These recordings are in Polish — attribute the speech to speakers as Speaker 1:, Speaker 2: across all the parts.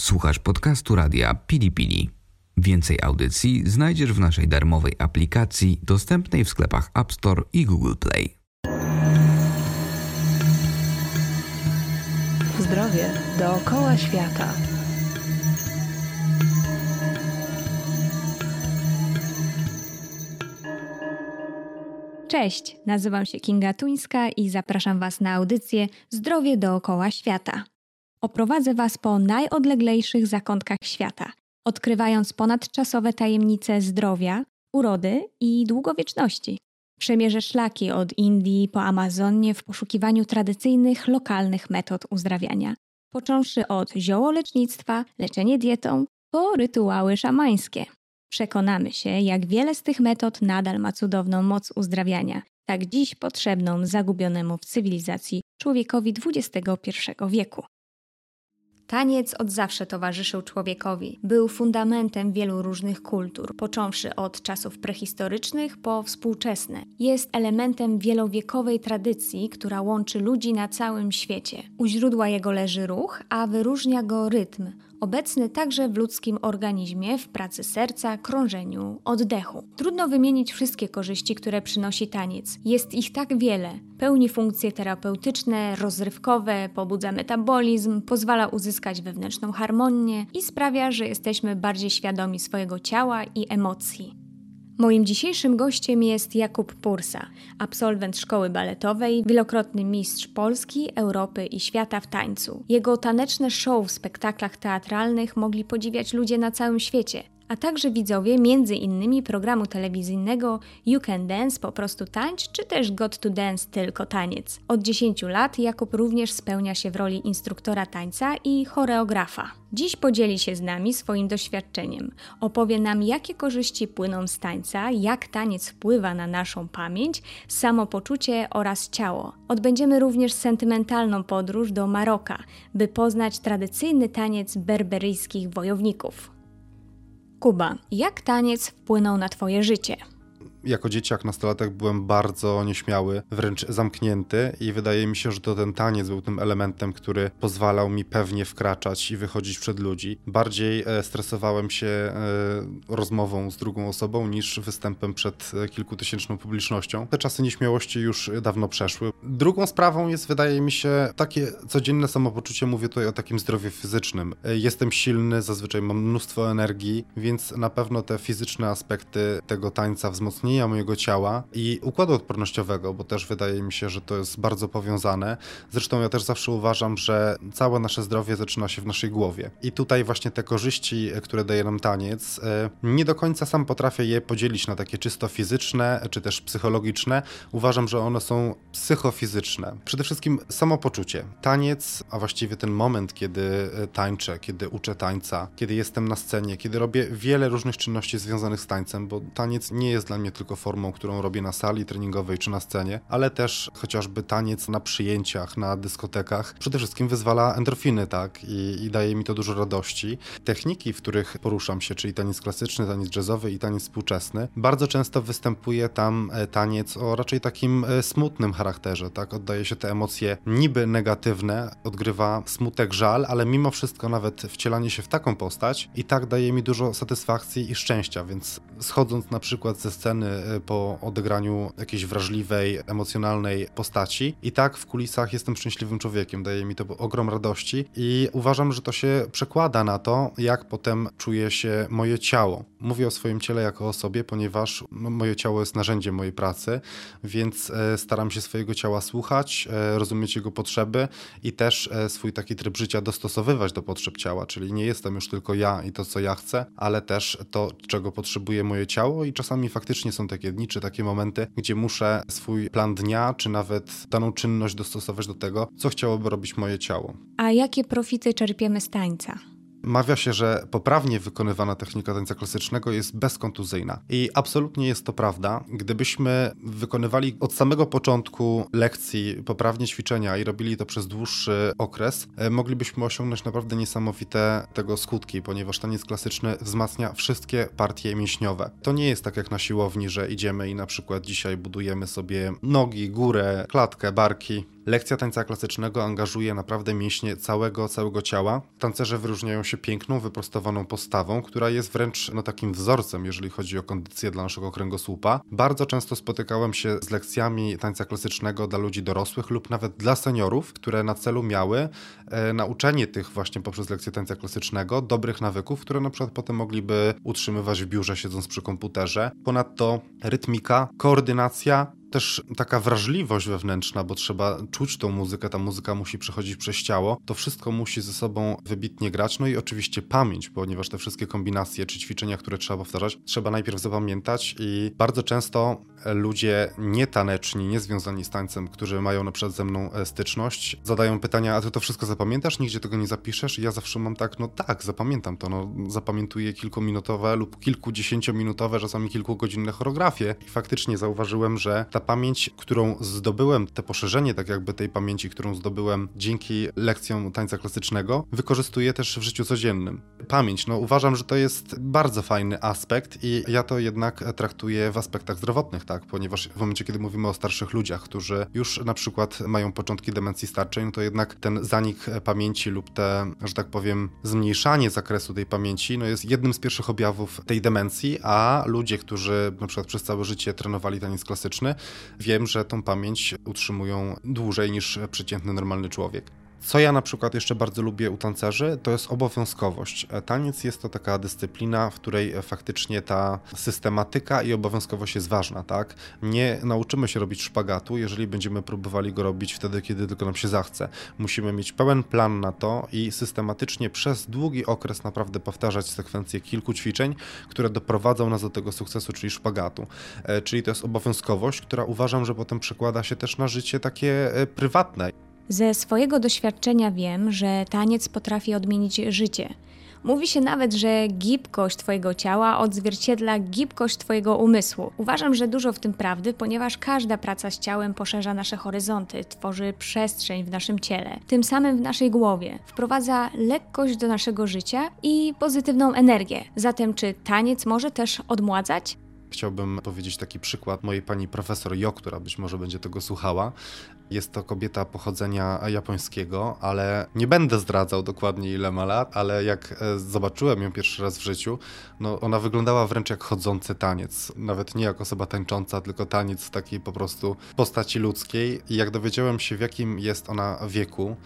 Speaker 1: Słuchasz podcastu radia Pili Pili. Więcej audycji znajdziesz w naszej darmowej aplikacji dostępnej w sklepach App Store i Google Play.
Speaker 2: Zdrowie dookoła świata.
Speaker 3: Cześć, nazywam się Kinga Tuńska i zapraszam Was na audycję Zdrowie dookoła świata. Oprowadzę Was po najodleglejszych zakątkach świata, odkrywając ponadczasowe tajemnice zdrowia, urody i długowieczności. Przemierzę szlaki od Indii po Amazonię w poszukiwaniu tradycyjnych, lokalnych metod uzdrawiania, począwszy od ziołolecznictwa, leczenie dietą, po rytuały szamańskie. Przekonamy się, jak wiele z tych metod nadal ma cudowną moc uzdrawiania, tak dziś potrzebną zagubionemu w cywilizacji człowiekowi XXI wieku. Taniec od zawsze towarzyszył człowiekowi. Był fundamentem wielu różnych kultur, począwszy od czasów prehistorycznych po współczesne. Jest elementem wielowiekowej tradycji, która łączy ludzi na całym świecie. U źródła jego leży ruch, a wyróżnia go rytm, obecny także w ludzkim organizmie, w pracy serca, krążeniu, oddechu. Trudno wymienić wszystkie korzyści, które przynosi taniec. Jest ich tak wiele. Pełni funkcje terapeutyczne, rozrywkowe, pobudza metabolizm, pozwala uzyskać wewnętrzną harmonię i sprawia, że jesteśmy bardziej świadomi swojego ciała i emocji. Moim dzisiejszym gościem jest Jakub Pursa, absolwent szkoły baletowej, wielokrotny mistrz Polski, Europy i świata w tańcu. Jego taneczne show w spektaklach teatralnych mogli podziwiać ludzie na całym świecie a także widzowie między innymi programu telewizyjnego You Can Dance po prostu tańcz, czy też Got to Dance tylko taniec. Od 10 lat Jakub również spełnia się w roli instruktora tańca i choreografa. Dziś podzieli się z nami swoim doświadczeniem. Opowie nam, jakie korzyści płyną z tańca, jak taniec wpływa na naszą pamięć, samopoczucie oraz ciało. Odbędziemy również sentymentalną podróż do Maroka, by poznać tradycyjny taniec berberyjskich wojowników. Kuba, jak taniec wpłynął na Twoje życie?
Speaker 4: Jako dzieciak, nastolatek byłem bardzo nieśmiały, wręcz zamknięty i wydaje mi się, że to ten taniec był tym elementem, który pozwalał mi pewnie wkraczać i wychodzić przed ludzi. Bardziej e, stresowałem się e, rozmową z drugą osobą niż występem przed e, kilkutysięczną publicznością. Te czasy nieśmiałości już dawno przeszły. Drugą sprawą jest, wydaje mi się, takie codzienne samopoczucie, mówię tutaj o takim zdrowiu fizycznym. Jestem silny, zazwyczaj mam mnóstwo energii, więc na pewno te fizyczne aspekty tego tańca wzmocnienia mojego ciała i układu odpornościowego, bo też wydaje mi się, że to jest bardzo powiązane. Zresztą ja też zawsze uważam, że całe nasze zdrowie zaczyna się w naszej głowie. I tutaj właśnie te korzyści, które daje nam taniec, e, nie do końca sam potrafię je podzielić na takie czysto fizyczne czy też psychologiczne. Uważam, że one są psychofizyczne. Przede wszystkim samopoczucie. Taniec, a właściwie ten moment, kiedy e, tańczę, kiedy uczę tańca, kiedy jestem na scenie, kiedy robię wiele różnych czynności związanych z tańcem, bo taniec nie jest dla mnie tylko tylko formą, którą robię na sali treningowej czy na scenie, ale też chociażby taniec na przyjęciach, na dyskotekach. Przede wszystkim wyzwala endorfiny, tak, i, i daje mi to dużo radości. Techniki, w których poruszam się, czyli taniec klasyczny, taniec jazzowy i taniec współczesny, bardzo często występuje tam e, taniec o raczej takim e, smutnym charakterze, tak, oddaje się te emocje niby negatywne, odgrywa smutek, żal, ale mimo wszystko nawet wcielanie się w taką postać i tak daje mi dużo satysfakcji i szczęścia, więc schodząc na przykład ze sceny E, po odegraniu jakiejś wrażliwej, emocjonalnej postaci. I tak w kulisach jestem szczęśliwym człowiekiem, daje mi to ogrom radości i uważam, że to się przekłada na to, jak potem czuje się moje ciało. Mówię o swoim ciele jako o sobie, ponieważ moje ciało jest narzędziem mojej pracy, więc e, staram się swojego ciała słuchać, e, rozumieć jego potrzeby i też swój taki tryb życia dostosowywać do potrzeb ciała, czyli nie jestem już tylko ja i to, co ja chcę, ale też to, czego potrzebuje moje ciało i czasami faktycznie są takie dni, czy takie momenty, gdzie muszę swój plan dnia, czy nawet daną czynność dostosować do tego, co chciałoby robić moje ciało.
Speaker 3: A jakie profity czerpiemy z tańca?
Speaker 4: Mawia się, że poprawnie wykonywana technika tańca klasycznego jest bezkontuzyjna. I absolutnie jest to prawda. Gdybyśmy wykonywali od samego początku lekcji poprawnie ćwiczenia i robili to przez dłuższy okres, e, moglibyśmy osiągnąć naprawdę niesamowite tego skutki, ponieważ taniec klasyczny wzmacnia wszystkie partie mięśniowe. To nie jest tak jak na siłowni, że idziemy i na przykład dzisiaj budujemy sobie nogi, górę, klatkę, barki Lekcja tańca klasycznego angażuje naprawdę mięśnie całego, całego ciała. Tancerze wyróżniają się piękną, wyprostowaną postawą, która jest wręcz no, takim wzorcem, jeżeli chodzi o kondycję dla naszego kręgosłupa. Bardzo często spotykałem się z lekcjami tańca klasycznego dla ludzi dorosłych lub nawet dla seniorów, które na celu miały e, nauczenie tych właśnie poprzez lekcję tańca klasycznego dobrych nawyków, które na przykład potem mogliby utrzymywać w biurze siedząc przy komputerze. Ponadto rytmika, koordynacja, też taka wrażliwość wewnętrzna, bo trzeba czuć tą muzykę, ta muzyka musi przechodzić przez ciało, to wszystko musi ze sobą wybitnie grać. No i oczywiście pamięć, ponieważ te wszystkie kombinacje czy ćwiczenia, które trzeba powtarzać, trzeba najpierw zapamiętać i bardzo często ludzie nietaneczni, niezwiązani z tańcem, którzy mają na przykład ze mną e, styczność, zadają pytania, a ty to wszystko zapamiętasz? Nigdzie tego nie zapiszesz? I ja zawsze mam tak, no tak, zapamiętam to, no zapamiętuję kilkuminutowe lub kilkudziesięciominutowe, czasami kilkugodzinne choreografie i faktycznie zauważyłem, że ta pamięć, którą zdobyłem, te poszerzenie tak jakby tej pamięci, którą zdobyłem dzięki lekcjom tańca klasycznego, wykorzystuję też w życiu codziennym. Pamięć, no uważam, że to jest bardzo fajny aspekt i ja to jednak traktuję w aspektach zdrowotnych, tak, ponieważ w momencie, kiedy mówimy o starszych ludziach, którzy już na przykład mają początki demencji starczej, no to jednak ten zanik pamięci lub te, że tak powiem, zmniejszanie zakresu tej pamięci, no jest jednym z pierwszych objawów tej demencji, a ludzie, którzy na przykład przez całe życie trenowali taniec klasyczny, wiem, że tą pamięć utrzymują dłużej niż przeciętny normalny człowiek. Co ja na przykład jeszcze bardzo lubię u tancerzy, to jest obowiązkowość. Taniec jest to taka dyscyplina, w której faktycznie ta systematyka i obowiązkowość jest ważna, tak? Nie nauczymy się robić szpagatu, jeżeli będziemy próbowali go robić wtedy, kiedy tylko nam się zachce. Musimy mieć pełen plan na to i systematycznie przez długi okres naprawdę powtarzać sekwencję kilku ćwiczeń, które doprowadzą nas do tego sukcesu, czyli szpagatu. E, czyli to jest obowiązkowość, która uważam, że potem przekłada się też na życie takie e, prywatne.
Speaker 3: Ze swojego doświadczenia wiem, że taniec potrafi odmienić życie. Mówi się nawet, że gibkość Twojego ciała odzwierciedla gibkość Twojego umysłu. Uważam, że dużo w tym prawdy, ponieważ każda praca z ciałem poszerza nasze horyzonty, tworzy przestrzeń w naszym ciele, tym samym w naszej głowie, wprowadza lekkość do naszego życia i pozytywną energię. Zatem, czy taniec może też odmładzać?
Speaker 4: Chciałbym powiedzieć taki przykład mojej pani profesor Jo, która być może będzie tego słuchała. Jest to kobieta pochodzenia japońskiego, ale nie będę zdradzał dokładnie ile ma lat, ale jak e, zobaczyłem ją pierwszy raz w życiu, no ona wyglądała wręcz jak chodzący taniec. Nawet nie jak osoba tańcząca, tylko taniec takiej po prostu postaci ludzkiej. I jak dowiedziałem się w jakim jest ona wieku,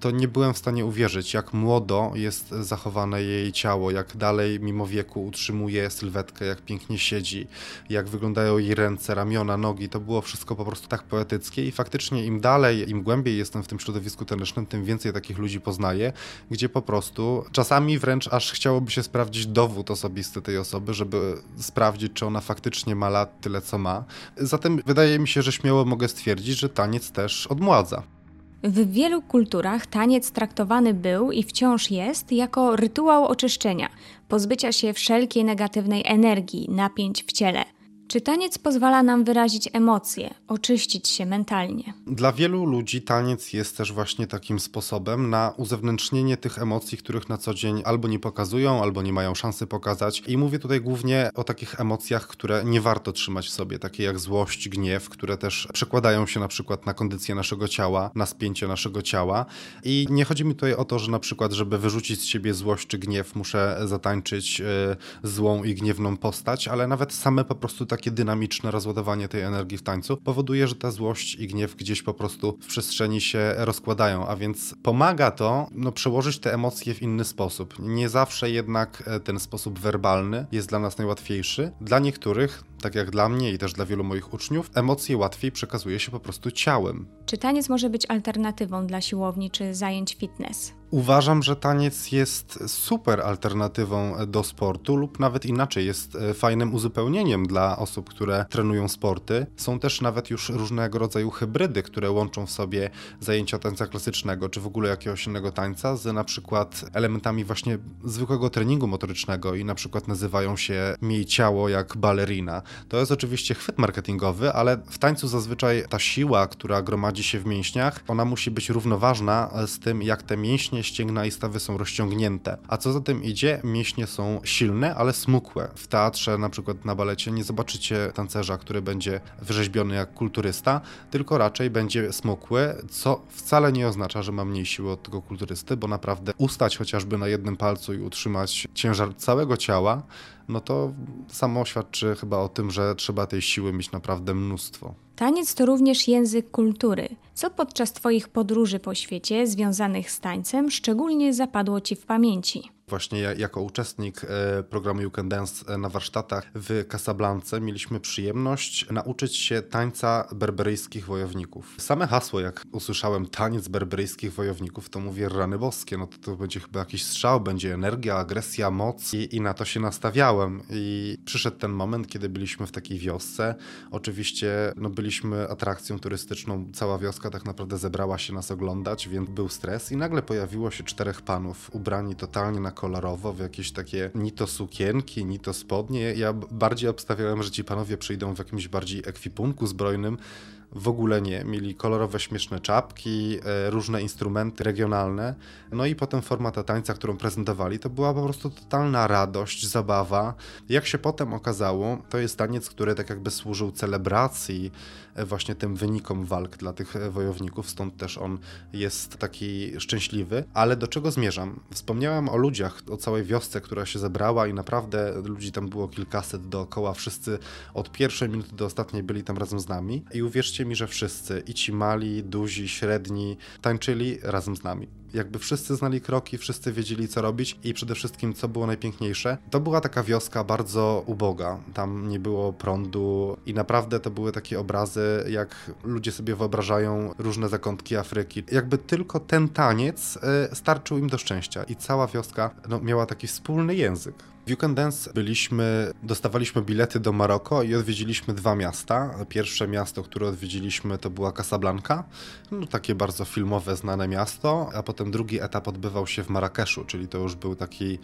Speaker 4: to nie byłem w stanie uwierzyć, jak młodo jest zachowane jej ciało, jak dalej mimo wieku utrzymuje sylwetkę, jak pięknie siedzi, jak wyglądają jej ręce, ramiona, nogi. To było wszystko po prostu tak poetyckie i faktycznie im dalej, im głębiej jestem w tym środowisku tanecznym, tym więcej takich ludzi poznaję, gdzie po prostu czasami wręcz aż chciałoby się sprawdzić dowód osobisty tej osoby, żeby sprawdzić, czy ona faktycznie ma lat tyle, co ma. Zatem wydaje mi się, że śmiało mogę stwierdzić, że taniec też odmładza.
Speaker 3: W wielu kulturach taniec traktowany był i wciąż jest jako rytuał oczyszczenia, pozbycia się wszelkiej negatywnej energii, napięć w ciele – czy taniec pozwala nam wyrazić emocje, oczyścić się mentalnie?
Speaker 4: Dla wielu ludzi taniec jest też właśnie takim sposobem na uzewnętrznienie tych emocji, których na co dzień albo nie pokazują, albo nie mają szansy pokazać. I mówię tutaj głównie o takich emocjach, które nie warto trzymać w sobie, takie jak złość, gniew, które też przekładają się na przykład na kondycję naszego ciała, na spięcie naszego ciała. I nie chodzi mi tutaj o to, że na przykład, żeby wyrzucić z siebie złość czy gniew, muszę zatańczyć yy, złą i gniewną postać, ale nawet same po prostu takie takie dynamiczne rozładowanie tej energii w tańcu powoduje, że ta złość i gniew gdzieś po prostu w przestrzeni się rozkładają, a więc pomaga to no, przełożyć te emocje w inny sposób. Nie zawsze jednak e, ten sposób werbalny jest dla nas najłatwiejszy. Dla niektórych tak jak dla mnie i też dla wielu moich uczniów, emocje łatwiej przekazuje się po prostu ciałem.
Speaker 3: Czy taniec może być alternatywą dla siłowni czy zajęć fitness?
Speaker 4: Uważam, że taniec jest super alternatywą do sportu, lub nawet inaczej, jest e, fajnym uzupełnieniem dla osób, które trenują sporty. Są też nawet już różnego rodzaju hybrydy, które łączą w sobie zajęcia tańca klasycznego, czy w ogóle jakiegoś innego tańca, z na przykład elementami właśnie zwykłego treningu motorycznego i na przykład nazywają się miej ciało jak balerina To jest oczywiście chwyt marketingowy, ale w tańcu zazwyczaj ta siła, która gromadzi się w mięśniach, ona musi być równoważna z tym, jak te mięśnie ścięgna i stawy są rozciągnięte. A co za tym idzie, mięśnie są silne, ale smukłe. W teatrze, na przykład na balecie, nie zobaczycie tancerza, który będzie wyrzeźbiony jak kulturysta, tylko raczej będzie smukły, co wcale nie oznacza, że ma mniej siły od tego kulturysty, bo naprawdę ustać chociażby na jednym palcu i utrzymać ciężar całego ciała, no to samo świadczy chyba o tym, że trzeba tej siły mieć naprawdę mnóstwo.
Speaker 3: Taniec to również język kultury. Co podczas Twoich podróży po świecie związanych z tańcem szczególnie zapadło Ci w pamięci?
Speaker 4: Właśnie jako uczestnik e, programu You Can Dance e, na warsztatach w Casablance mieliśmy przyjemność nauczyć się tańca berberyjskich wojowników. Same hasło, jak usłyszałem taniec berberyjskich wojowników, to mówię rany boskie, no to, to będzie chyba jakiś strzał, będzie energia, agresja, moc i, i na to się nastawiałem. I przyszedł ten moment, kiedy byliśmy w takiej wiosce. Oczywiście no, byliśmy atrakcją turystyczną, cała wioska tak naprawdę zebrała się nas oglądać, więc był stres i nagle pojawiło się czterech panów ubrani totalnie na kolorowo, w jakieś takie ni to sukienki, ni to spodnie. Ja bardziej obstawiałem, że ci panowie przyjdą w jakimś bardziej ekwipunku zbrojnym, w ogóle nie. Mieli kolorowe, śmieszne czapki, e, różne instrumenty regionalne. No i potem forma ta tańca, którą prezentowali, to była po prostu totalna radość, zabawa. Jak się potem okazało, to jest taniec, który tak jakby służył celebracji e, właśnie tym wynikom walk dla tych e, wojowników, stąd też on jest taki szczęśliwy. Ale do czego zmierzam? Wspomniałem o ludziach, o całej wiosce, która się zebrała i naprawdę ludzi tam było kilkaset dookoła. Wszyscy od pierwszej minuty do ostatniej byli tam razem z nami. I uwierzcie mi, że wszyscy, i ci mali, duzi, średni, tańczyli razem z nami. Jakby wszyscy znali kroki, wszyscy wiedzieli co robić i przede wszystkim co było najpiękniejsze. To była taka wioska bardzo uboga. Tam nie było prądu i naprawdę to były takie obrazy, jak ludzie sobie wyobrażają różne zakątki Afryki. Jakby tylko ten taniec y, starczył im do szczęścia i cała wioska no, miała taki wspólny język. W You Can Dance byliśmy, dostawaliśmy bilety do Maroko i odwiedziliśmy dwa miasta. Pierwsze miasto, które odwiedziliśmy to była Casablanca, no takie bardzo filmowe, znane miasto, a potem drugi etap odbywał się w Marrakeszu, czyli to już był taki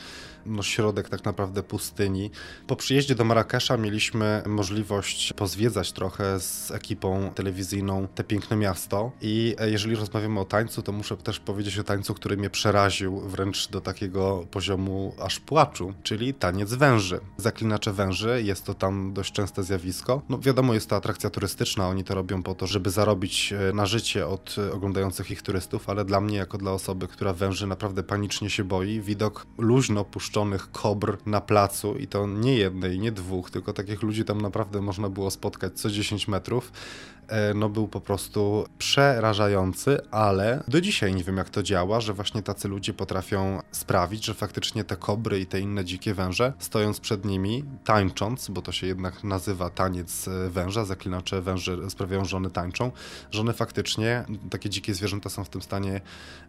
Speaker 4: no, środek tak naprawdę pustyni. Po przyjeździe do Marrakesza mieliśmy możliwość pozwiedzać trochę z ekipą telewizyjną te piękne miasto i e, jeżeli rozmawiamy o tańcu, to muszę też powiedzieć o tańcu, który mnie przeraził wręcz do takiego poziomu aż płaczu, czyli taniec węży. Zaklinacze węży, jest to tam dość częste zjawisko. No wiadomo, jest to atrakcja turystyczna, oni to robią po to, żeby zarobić e, na życie od e, oglądających ich turystów, ale dla mnie, jako dla osoby, która węży naprawdę panicznie się boi, widok luźno puszczonych kobr na placu i to nie jednej, nie dwóch, tylko takich ludzi tam naprawdę można było spotkać co 10 metrów, no był po prostu przerażający, ale do dzisiaj nie wiem jak to działa, że właśnie tacy ludzie potrafią sprawić, że faktycznie te kobry i te inne dzikie węże, stojąc przed nimi, tańcząc, bo to się jednak nazywa taniec e, węża, zaklinacze węży sprawiają, że one tańczą, że one faktycznie, takie dzikie zwierzęta są w tym stanie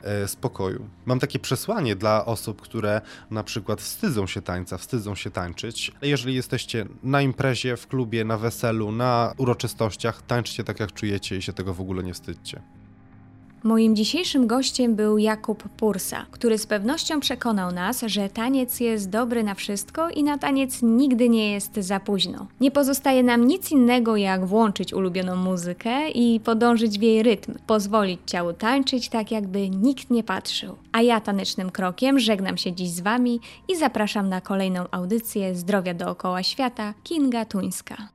Speaker 4: e, spokoju. Mam takie przesłanie dla osób, które na przykład wstydzą się tańca, wstydzą się tańczyć. Jeżeli jesteście na imprezie, w klubie, na weselu, na uroczystościach, tańczcie tak, jak czujecie i się tego w ogóle nie wstydźcie.
Speaker 3: Moim dzisiejszym gościem był Jakub Pursa, który z pewnością przekonał nas, że taniec jest dobry na wszystko i na taniec nigdy nie jest za późno. Nie pozostaje nam nic innego jak włączyć ulubioną muzykę i podążyć w jej rytm, pozwolić ciału tańczyć tak, jakby nikt nie patrzył. A ja tanecznym krokiem żegnam się dziś z Wami i zapraszam na kolejną audycję Zdrowia dookoła świata Kinga Tuńska.